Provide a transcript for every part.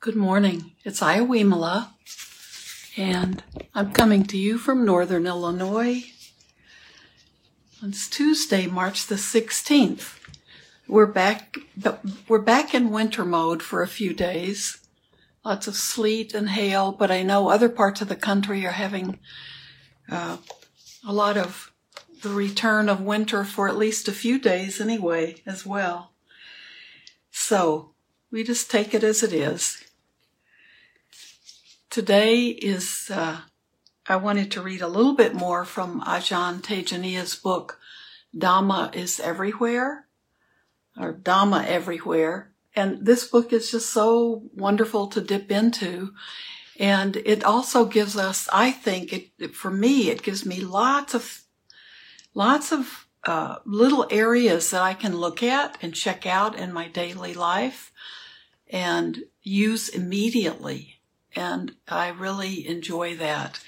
Good morning. It's Iowimala, and I'm coming to you from Northern Illinois. It's Tuesday, March the 16th. We're back, we're back in winter mode for a few days. Lots of sleet and hail, but I know other parts of the country are having uh, a lot of the return of winter for at least a few days anyway, as well. So we just take it as it is. Today is, uh, I wanted to read a little bit more from Ajahn Tejaniya's book, Dhamma is Everywhere, or Dhamma Everywhere. And this book is just so wonderful to dip into. And it also gives us, I think, it, for me, it gives me lots of, lots of uh, little areas that I can look at and check out in my daily life and use immediately. And I really enjoy that.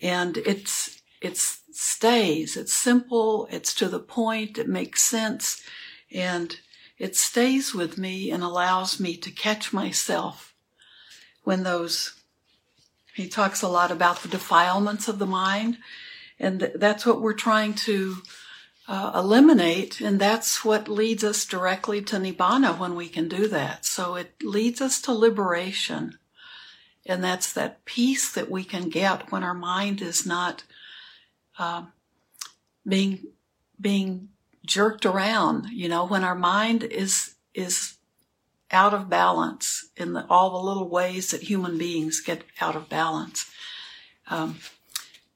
And it's, it stays. It's simple. It's to the point. It makes sense. And it stays with me and allows me to catch myself when those, he talks a lot about the defilements of the mind. And that's what we're trying to uh, eliminate, and that's what leads us directly to nibbana when we can do that. So it leads us to liberation, and that's that peace that we can get when our mind is not uh, being being jerked around. You know, when our mind is is out of balance in the, all the little ways that human beings get out of balance. Um,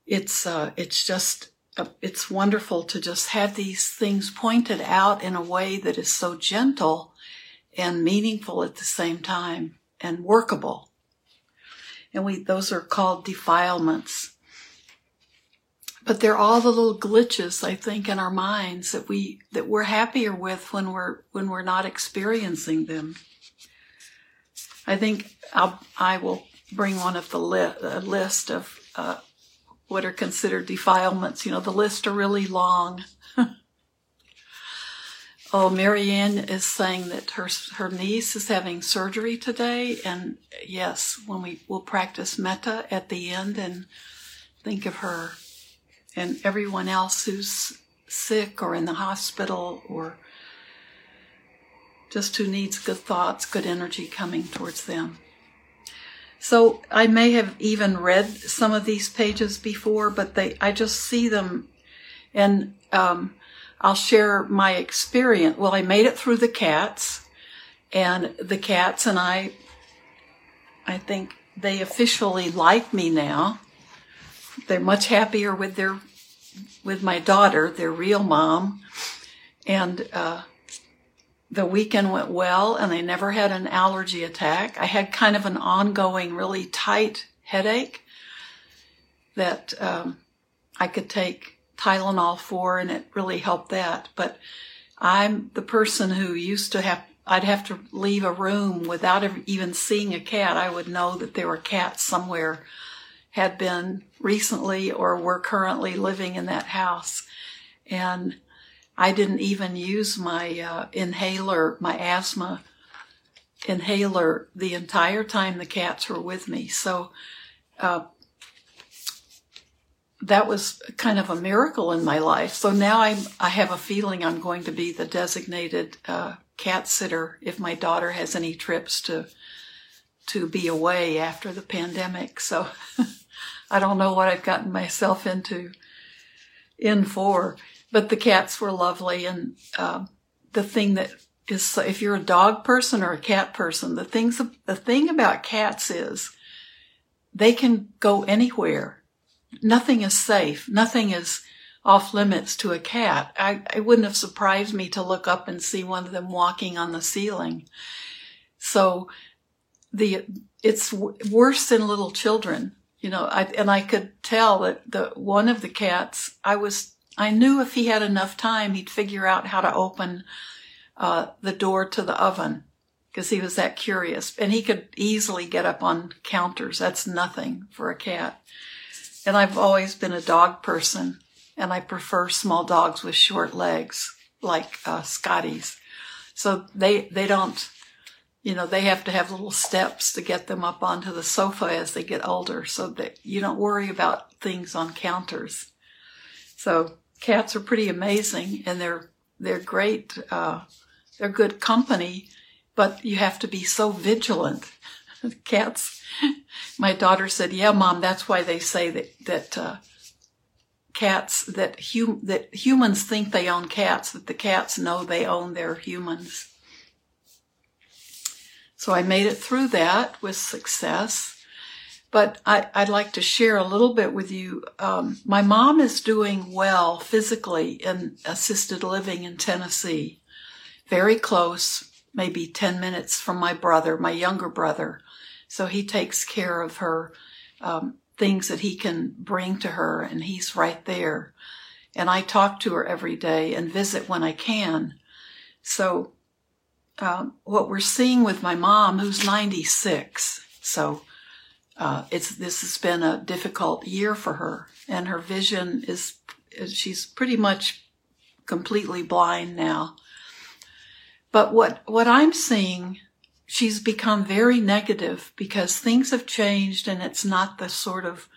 it's uh, it's just it's wonderful to just have these things pointed out in a way that is so gentle and meaningful at the same time and workable. And we, those are called defilements. But they're all the little glitches, I think, in our minds that we, that we're happier with when we're, when we're not experiencing them. I think I'll, I will bring one of the li- list of, uh, what are considered defilements. You know, the list are really long. Oh, Marianne is saying that her her niece is having surgery today, and yes, when we will practice metta at the end and think of her and everyone else who's sick or in the hospital or just who needs good thoughts, good energy coming towards them. So I may have even read some of these pages before, but they, I just see them and, um, I'll share my experience. Well, I made it through the cats and the cats and I, I think they officially like me now. They're much happier with their, with my daughter, their real mom. And, uh, the weekend went well and I never had an allergy attack. I had kind of an ongoing, really tight headache that um, I could take Tylenol for, and it really helped that. But I'm the person who used to have, I'd have to leave a room without even seeing a cat. I would know that there were cats somewhere, had been recently or were currently living in that house. And I didn't even use my uh, inhaler, my asthma inhaler, the entire time the cats were with me. So uh, that was kind of a miracle in my life. So now I'm, I have a feeling I'm going to be the designated uh, cat sitter if my daughter has any trips to to be away after the pandemic. So I don't know what I've gotten myself into in for but the cats were lovely. And uh, the thing that is, if you're a dog person or a cat person, the things, the thing about cats is they can go anywhere. Nothing is safe. Nothing is off limits to a cat. I, it wouldn't have surprised me to look up and see one of them walking on the ceiling. So the, it's w- worse than little children, you know, I, and I could tell that the, one of the cats, I was I knew if he had enough time, he'd figure out how to open uh, the door to the oven because he was that curious. And he could easily get up on counters. That's nothing for a cat. And I've always been a dog person, and I prefer small dogs with short legs, like uh, Scotties. So they they don't you know, they have to have little steps to get them up onto the sofa as they get older so that you don't worry about things on counters. So cats are pretty amazing and they're, they're great. Uh, they're good company, but you have to be so vigilant. cats, my daughter said, yeah, mom, that's why they say that, that, uh, cats that hum- that humans think they own cats, that the cats know they own their humans. So I made it through that with success. But I, would like to share a little bit with you. Um, my mom is doing well physically in assisted living in Tennessee, very close, maybe 10 minutes from my brother, my younger brother. So he takes care of her, um, things that he can bring to her, and he's right there. And I talk to her every day and visit when I can. So um, what we're seeing with my mom, who's 96. So uh, it's this has been a difficult year for her, and her vision is, she's pretty much completely blind now. But what what I'm seeing, she's become very negative because things have changed, and it's not the sort of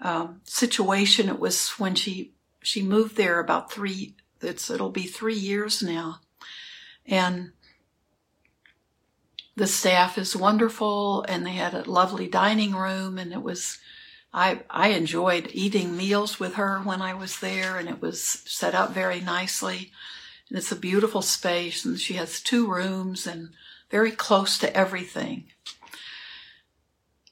um, situation it was when she she moved there about three. It's it'll be three years now, and the staff is wonderful and they had a lovely dining room and it was I I enjoyed eating meals with her when I was there and it was set up very nicely. And it's a beautiful space and she has two rooms and very close to everything.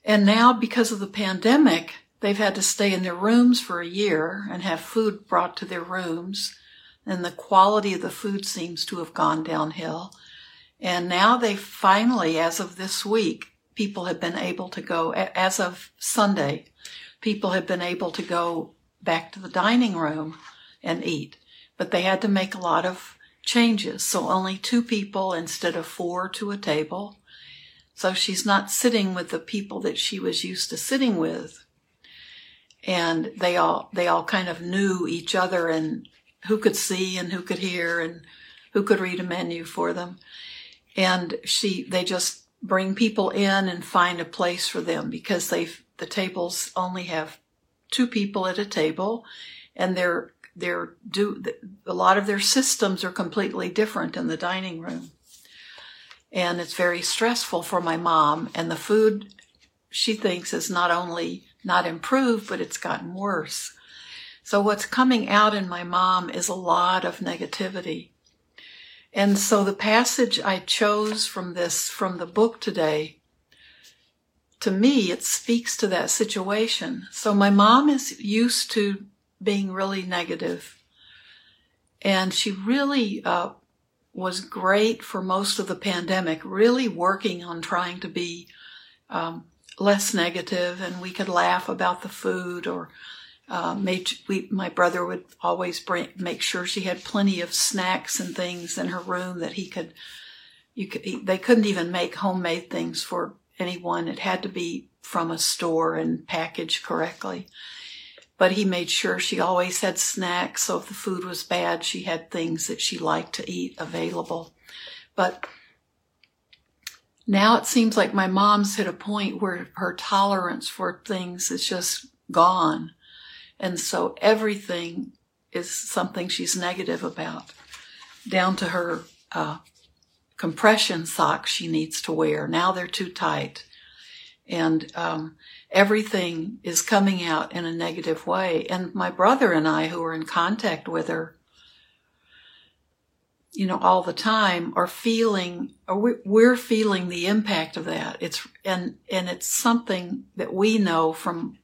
And now because of the pandemic, they've had to stay in their rooms for a year and have food brought to their rooms. And the quality of the food seems to have gone downhill. And now they finally, as of this week, people have been able to go, as of Sunday, people have been able to go back to the dining room and eat. But they had to make a lot of changes. So only two people instead of four to a table. So she's not sitting with the people that she was used to sitting with. And they all, they all kind of knew each other and who could see and who could hear and who could read a menu for them and she they just bring people in and find a place for them because they the tables only have two people at a table and they're they're do a lot of their systems are completely different in the dining room. And it's very stressful for my mom and the food she thinks is not only not improved but it's gotten worse. So what's coming out in my mom is a lot of negativity. And so the passage I chose from this, from the book today, to me, it speaks to that situation. So my mom is used to being really negative, and she really uh, was great for most of the pandemic, really working on trying to be um, less negative, and we could laugh about the food or uh, made we my brother would always bring make sure she had plenty of snacks and things in her room that he could you could he, they couldn't even make homemade things for anyone. It had to be from a store and packaged correctly but he made sure she always had snacks so if the food was bad she had things that she liked to eat available but now it seems like my mom's hit a point where her tolerance for things is just gone and so everything is something she's negative about, down to her uh, compression socks she needs to wear. Now they're too tight. And um, everything is coming out in a negative way. And my brother and I, who are in contact with her, you know, all the time, are feeling, or we're feeling the impact of that. It's and and it's something that we know from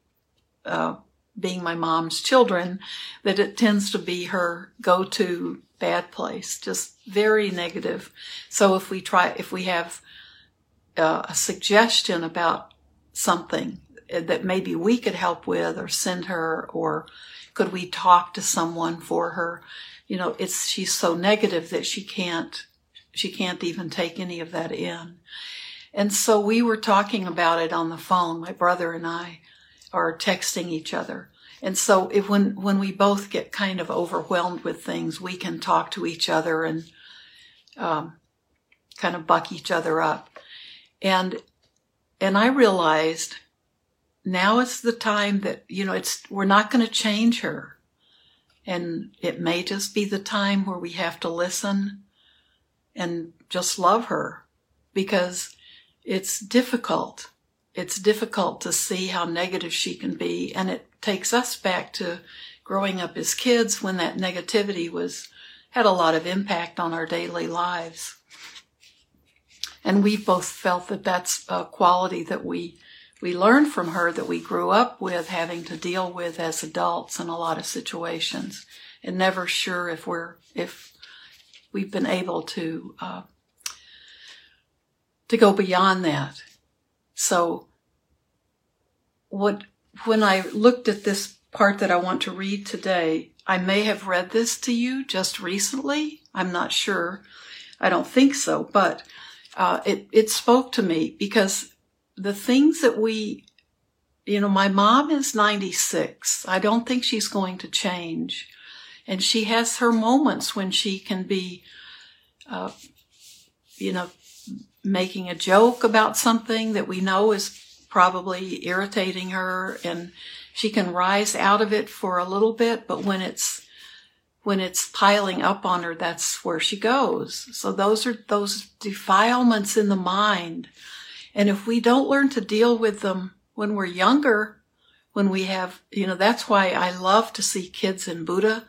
uh, being my mom's children, that it tends to be her go-to bad place, just very negative. So if we try, if we have uh, a suggestion about something that maybe we could help with or send her, or could we talk to someone for her? You know, it's, she's so negative that she can't, she can't even take any of that in. And so we were talking about it on the phone, my brother and I, are texting each other. And so if when, when we both get kind of overwhelmed with things, we can talk to each other and, um, kind of buck each other up. And, and I realized now is the time that, you know, it's, we're not going to change her. And it may just be the time where we have to listen and just love her because it's difficult. It's difficult to see how negative she can be. And it takes us back to growing up as kids when that negativity was, had a lot of impact on our daily lives. And we've both felt that that's a quality that we, we learned from her that we grew up with having to deal with as adults in a lot of situations and never sure if we're, if we've been able to, uh, to go beyond that. So what, when I looked at this part that I want to read today, I may have read this to you just recently. I'm not sure. I don't think so, but uh, it it spoke to me because the things that we, you know, my mom is 96. I don't think she's going to change, and she has her moments when she can be, uh, you know, making a joke about something that we know is probably irritating her and she can rise out of it for a little bit, but when it's when it's piling up on her, that's where she goes. So those are those defilements in the mind. And if we don't learn to deal with them when we're younger, when we have, you know, that's why I love to see kids in Buddha.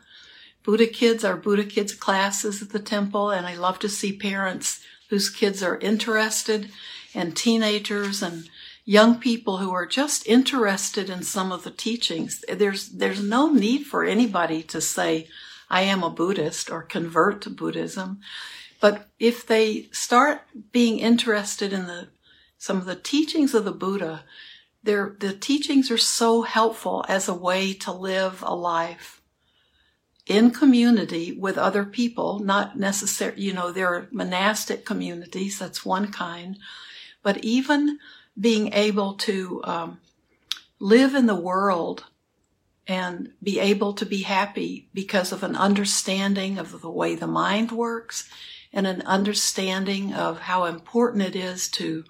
Buddha kids are Buddha kids classes at the temple, and I love to see parents whose kids are interested and teenagers and young people who are just interested in some of the teachings. There's, there's no need for anybody to say, I am a Buddhist or convert to Buddhism. But if they start being interested in the, some of the teachings of the Buddha, their, the teachings are so helpful as a way to live a life in community with other people, not necessarily, you know, there are monastic communities, that's one kind, but even being able to um, live in the world and be able to be happy because of an understanding of the way the mind works and an understanding of how important it is to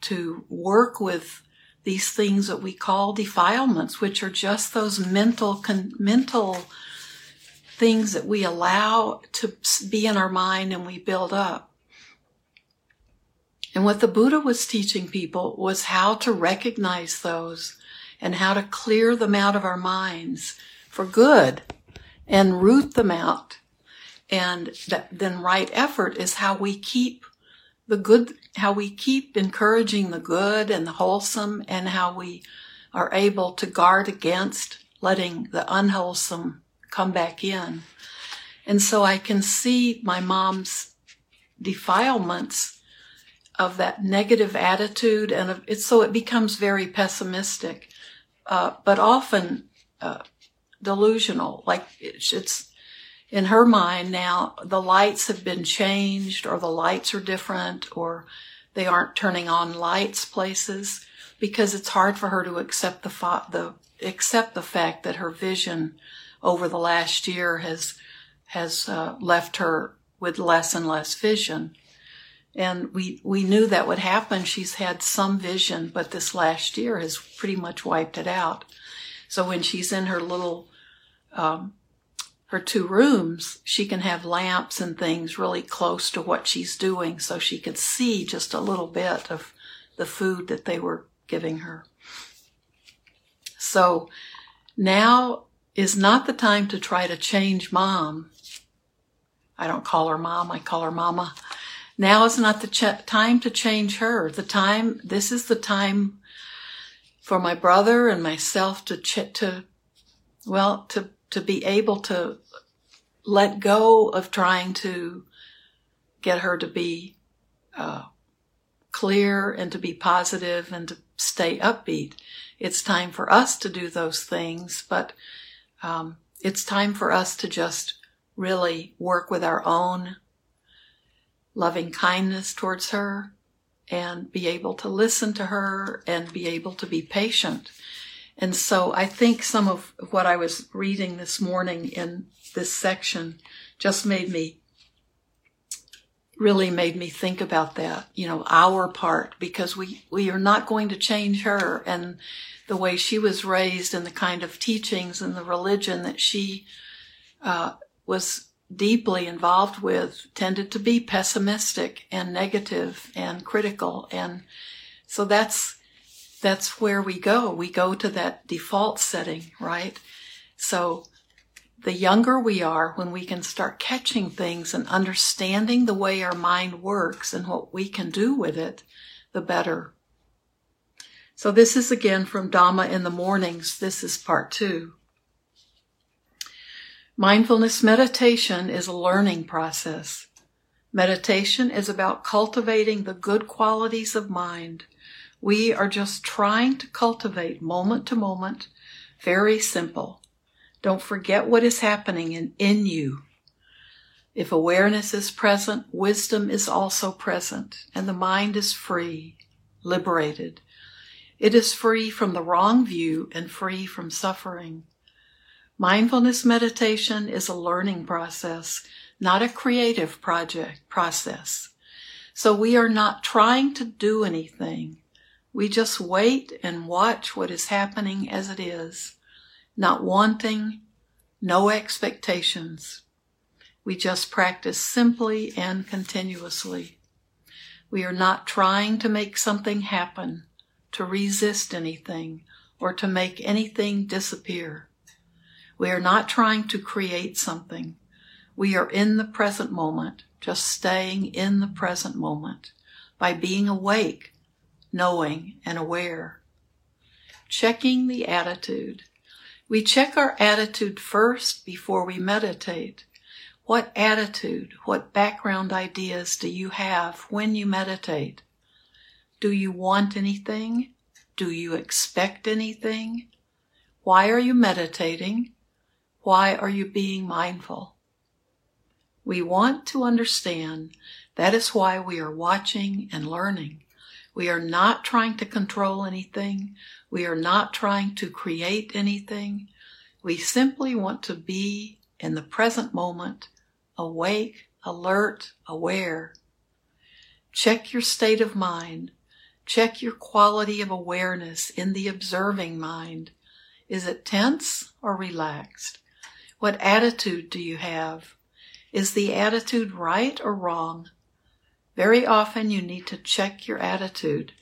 to work with these things that we call defilements which are just those mental con- mental things that we allow to be in our mind and we build up. And what the Buddha was teaching people was how to recognize those and how to clear them out of our minds for good and root them out. And that, then right effort is how we keep the good, how we keep encouraging the good and the wholesome and how we are able to guard against letting the unwholesome come back in. And so I can see my mom's defilements of that negative attitude and it's so it becomes very pessimistic, uh, but often uh, delusional. Like it's, it's in her mind now, the lights have been changed, or the lights are different, or they aren't turning on lights places because it's hard for her to accept the fa- the accept the fact that her vision over the last year has has uh, left her with less and less vision. And we, we knew that would happen. She's had some vision, but this last year has pretty much wiped it out. So when she's in her little, um, her two rooms, she can have lamps and things really close to what she's doing so she could see just a little bit of the food that they were giving her. So now is not the time to try to change mom. I don't call her mom, I call her mama. Now is not the ch- time to change her. The time, this is the time for my brother and myself to, ch- to, well, to, to be able to let go of trying to get her to be, uh, clear and to be positive and to stay upbeat. It's time for us to do those things, but, um, it's time for us to just really work with our own loving kindness towards her and be able to listen to her and be able to be patient. And so I think some of what I was reading this morning in this section just made me really made me think about that, you know, our part, because we, we are not going to change her and the way she was raised and the kind of teachings and the religion that she uh, was deeply involved with tended to be pessimistic and negative and critical. And so that's that's where we go. We go to that default setting right? So the younger we are when we can start catching things and understanding the way our mind works and what we can do with it the better. So this is again from dhamma in the mornings. This is part 2 Mindfulness meditation is a learning process. Meditation is about cultivating the good qualities of mind. We are just trying to cultivate moment to moment. Very simple. Don't forget what is happening in, in you. If awareness is present, wisdom is also present, and the mind is free, liberated. It is free from the wrong view and free from suffering. Mindfulness meditation is a learning process, not a creative project process. So we are not trying to do anything. We just wait and watch what is happening as it is, not wanting, no expectations. We just practice simply and continuously. We are not trying to make something happen, to resist anything, or to make anything disappear. We are not trying to create something. We are in the present moment, just staying in the present moment by being awake, knowing, and aware. Checking the attitude. We check our attitude first before we meditate. What attitude, what background ideas do you have when you meditate? Do you want anything? Do you expect anything? Why are you meditating? Why are you being mindful? We want to understand that is why we are watching and learning. We are not trying to control anything. We are not trying to create anything. We simply want to be in the present moment, awake, alert, aware. Check your state of mind. Check your quality of awareness in the observing mind. Is it tense or relaxed? What attitude do you have? Is the attitude right or wrong? Very often you need to check your attitude.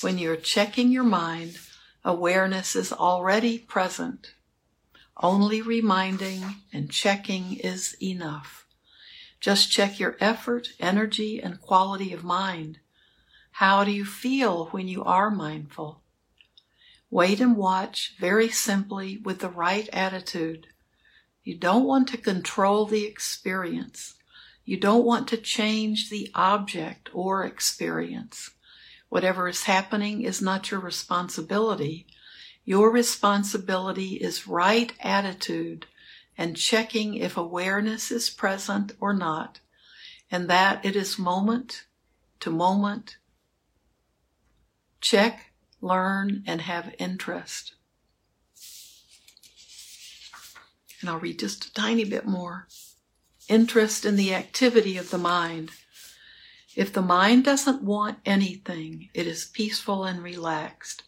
When you're checking your mind, awareness is already present. Only reminding and checking is enough. Just check your effort, energy, and quality of mind. How do you feel when you are mindful? Wait and watch very simply with the right attitude. You don't want to control the experience. You don't want to change the object or experience. Whatever is happening is not your responsibility. Your responsibility is right attitude and checking if awareness is present or not, and that it is moment to moment. Check, learn, and have interest. And I'll read just a tiny bit more. Interest in the activity of the mind. If the mind doesn't want anything, it is peaceful and relaxed.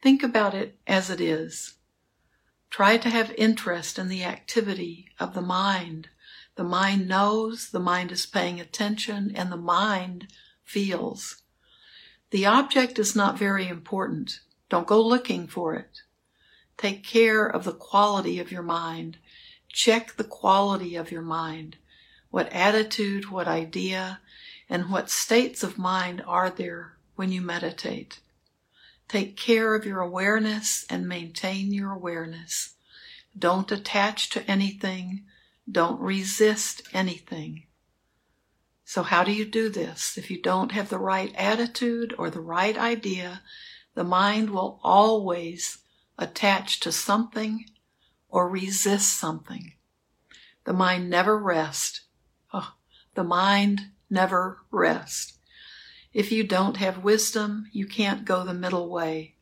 Think about it as it is. Try to have interest in the activity of the mind. The mind knows, the mind is paying attention, and the mind feels. The object is not very important. Don't go looking for it. Take care of the quality of your mind. Check the quality of your mind. What attitude, what idea, and what states of mind are there when you meditate? Take care of your awareness and maintain your awareness. Don't attach to anything. Don't resist anything. So how do you do this? If you don't have the right attitude or the right idea, the mind will always attach to something or resist something. The mind never rests. Oh, the mind never rests. If you don't have wisdom, you can't go the middle way.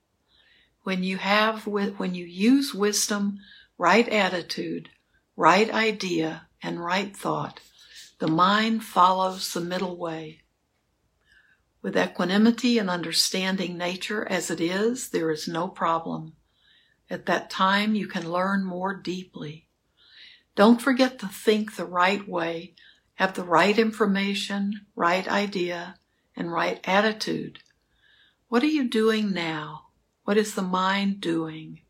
When you have, when you use wisdom, right attitude, right idea, and right thought, The mind follows the middle way. With equanimity and understanding nature as it is, there is no problem. At that time, you can learn more deeply. Don't forget to think the right way, have the right information, right idea, and right attitude. What are you doing now? What is the mind doing?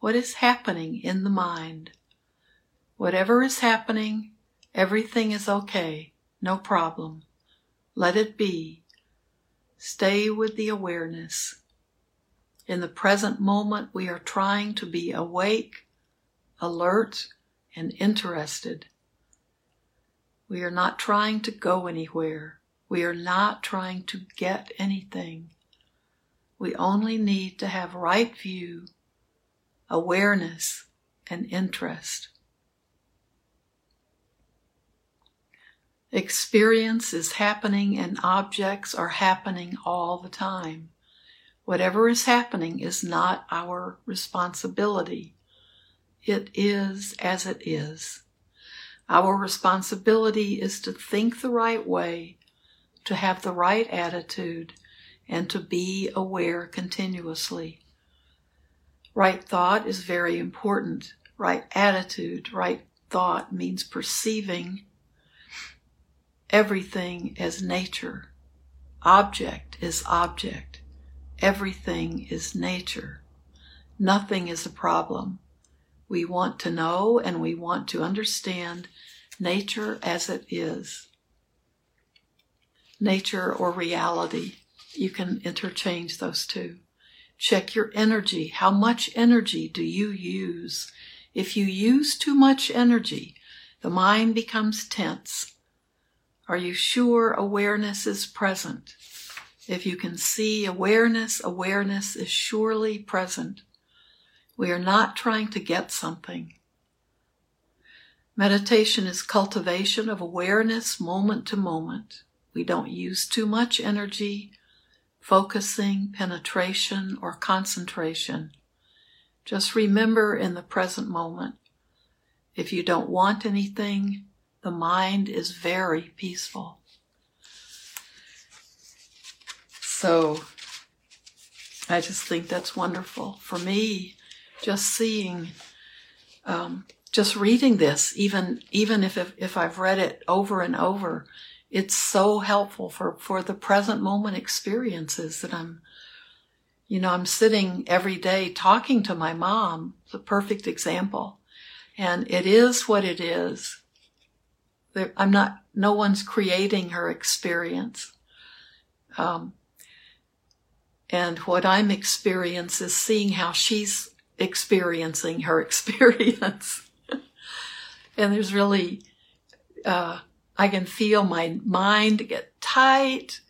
What is happening in the mind? Whatever is happening, everything is okay, no problem. Let it be. Stay with the awareness. In the present moment, we are trying to be awake, alert, and interested. We are not trying to go anywhere. We are not trying to get anything. We only need to have right view, awareness, and interest. Experience is happening and objects are happening all the time. Whatever is happening is not our responsibility. It is as it is. Our responsibility is to think the right way, to have the right attitude, and to be aware continuously. Right thought is very important. Right attitude, right thought means perceiving everything as nature. Object is object. Everything is nature. Nothing is a problem. We want to know and we want to understand nature as it is. Nature or reality. You can interchange those two. Check your energy. How much energy do you use? If you use too much energy, the mind becomes tense. Are you sure awareness is present? If you can see awareness, awareness is surely present. We are not trying to get something. Meditation is cultivation of awareness moment to moment. We don't use too much energy, focusing, penetration, or concentration. Just remember in the present moment. If you don't want anything, the mind is very peaceful. So, I just think that's wonderful. For me, just seeing, um, just reading this, even even if, if if I've read it over and over, it's so helpful for, for the present moment experiences that I'm, you know, I'm sitting every day talking to my mom. the perfect example. And it is what it is. I'm not, no one's creating her experience. Um, and what I'm experiencing is seeing how she's experiencing her experience. and there's really, uh, I can feel my mind get tight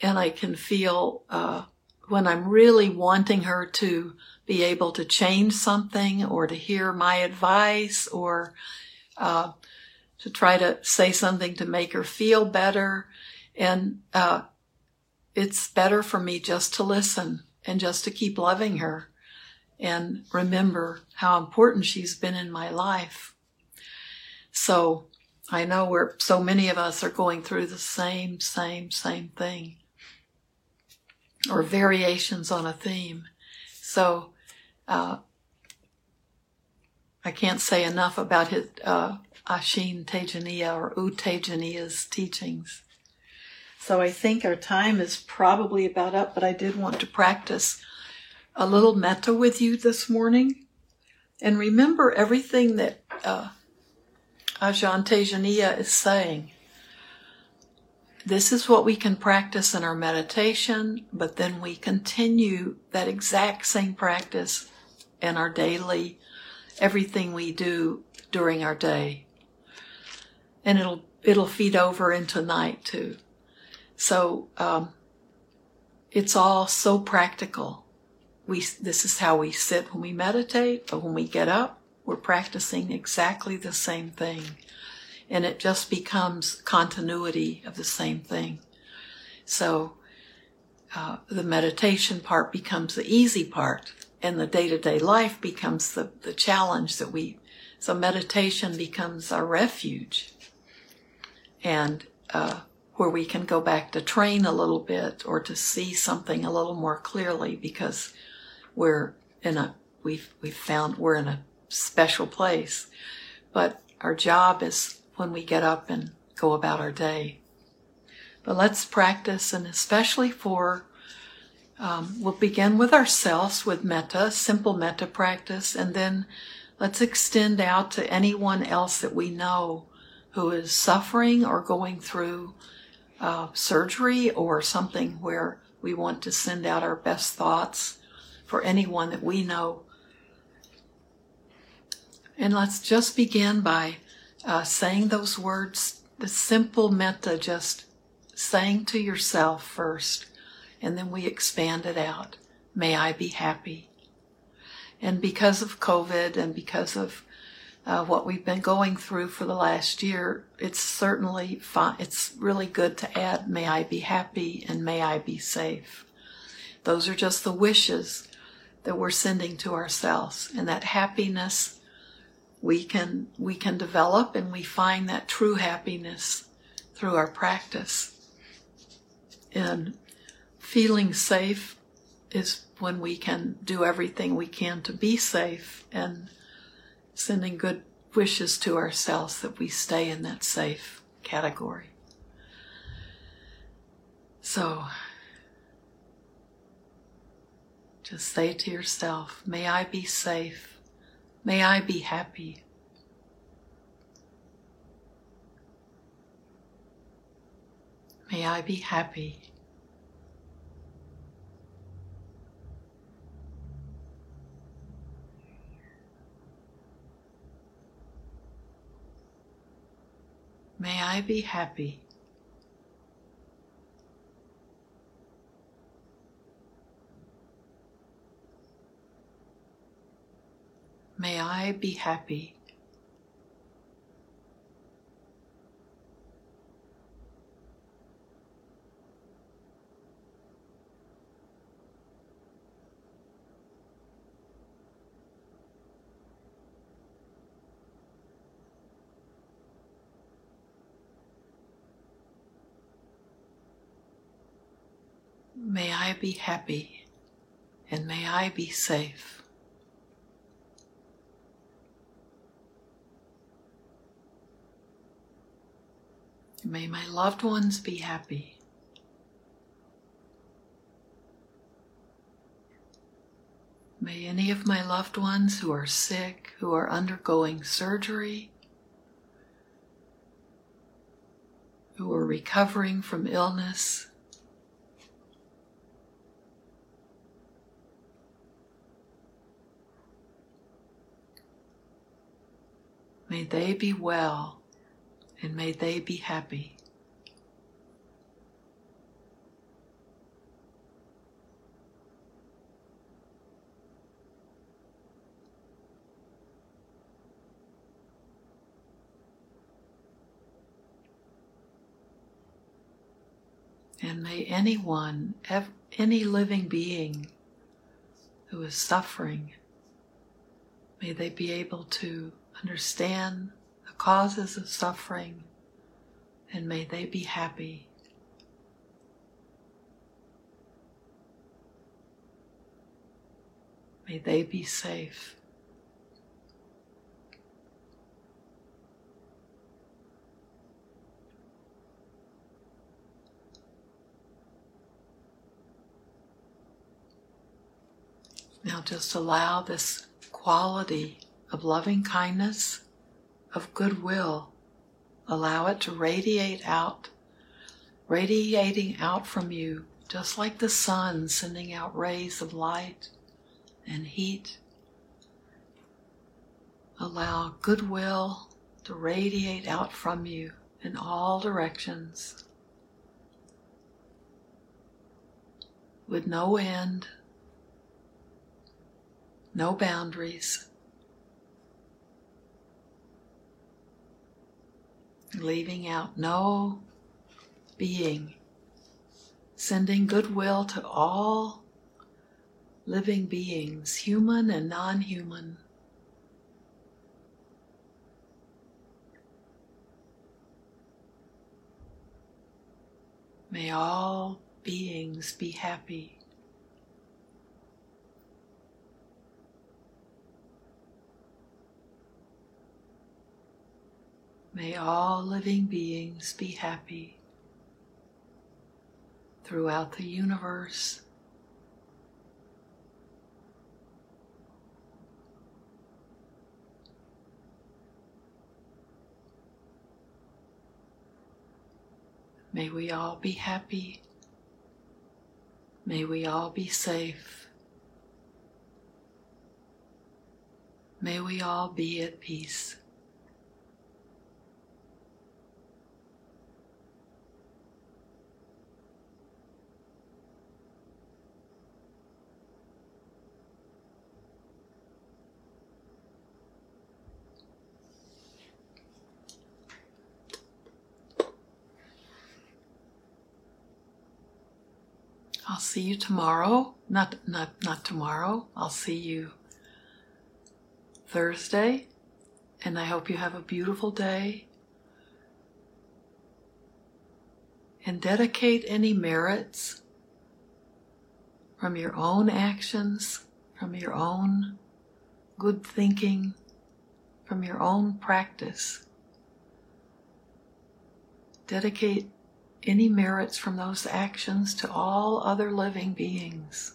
and I can feel uh, when I'm really wanting her to be able to change something or to hear my advice or uh, to try to say something to make her feel better. And uh, it's better for me just to listen and just to keep loving her and remember how important she's been in my life. So I know where so many of us are going through the same, same, same thing or variations on a theme. So, uh, I can't say enough about his, uh, Ashin Tejaniya or U Tejaniya's teachings. So I think our time is probably about up, but I did want to practice a little metta with you this morning. And remember everything that uh, Ajahn Tejaniya is saying. This is what we can practice in our meditation, but then we continue that exact same practice in our daily, everything we do during our day. And it'll, it'll feed over into night too. So, um, it's all so practical. We, this is how we sit when we meditate, but when we get up, we're practicing exactly the same thing. And it just becomes continuity of the same thing. So uh, the meditation part becomes the easy part, and the day to day life becomes the, the challenge that we, so meditation becomes our refuge. and uh, where we can go back to train a little bit or to see something a little more clearly because we're in a we've we've found we're in a special place. But our job is when we get up and go about our day. But let's practice and especially for um, we'll begin with ourselves with metta simple metta practice and then let's extend out to anyone else that we know who is suffering or going through uh, surgery or something where we want to send out our best thoughts for anyone that we know. And let's just begin by uh, saying those words, the simple metta, just saying to yourself first, and then we expand it out. May I be happy. And because of COVID and because of uh, what we've been going through for the last year, it's certainly fine. It's really good to add, may I be happy and may I be safe. Those are just the wishes that we're sending to ourselves. And that happiness we can, we can develop and we find that true happiness through our practice. And feeling safe is when we can do everything we can to be safe and sending good wishes to ourselves that we stay in that safe category. So, just say to yourself, may I be safe. May I be happy. May I be happy. May I be happy. May I be happy. May I be happy and may I be safe. May my loved ones be happy. May any of my loved ones who are sick, who are undergoing surgery, who are recovering from illness, May they be well and may they be happy. And may anyone, any living being who is suffering, may they be able to understand the causes of suffering, and may they be happy. May they be safe. Now just allow this quality of loving kindness, of goodwill. Allow it to radiate out, radiating out from you, just like the sun sending out rays of light and heat. Allow goodwill to radiate out from you in all directions with no end, no boundaries. Leaving out no being, sending goodwill to all living beings, human and non human. May all beings be happy. May all living beings be happy throughout the universe. May we all be happy. May we all be safe. May we all be at peace. I'll see you tomorrow. Not not not tomorrow. I'll see you Thursday. And I hope you have a beautiful day. And dedicate any merits from your own actions, from your own good thinking, from your own practice. Dedicate any merits from those actions to all other living beings.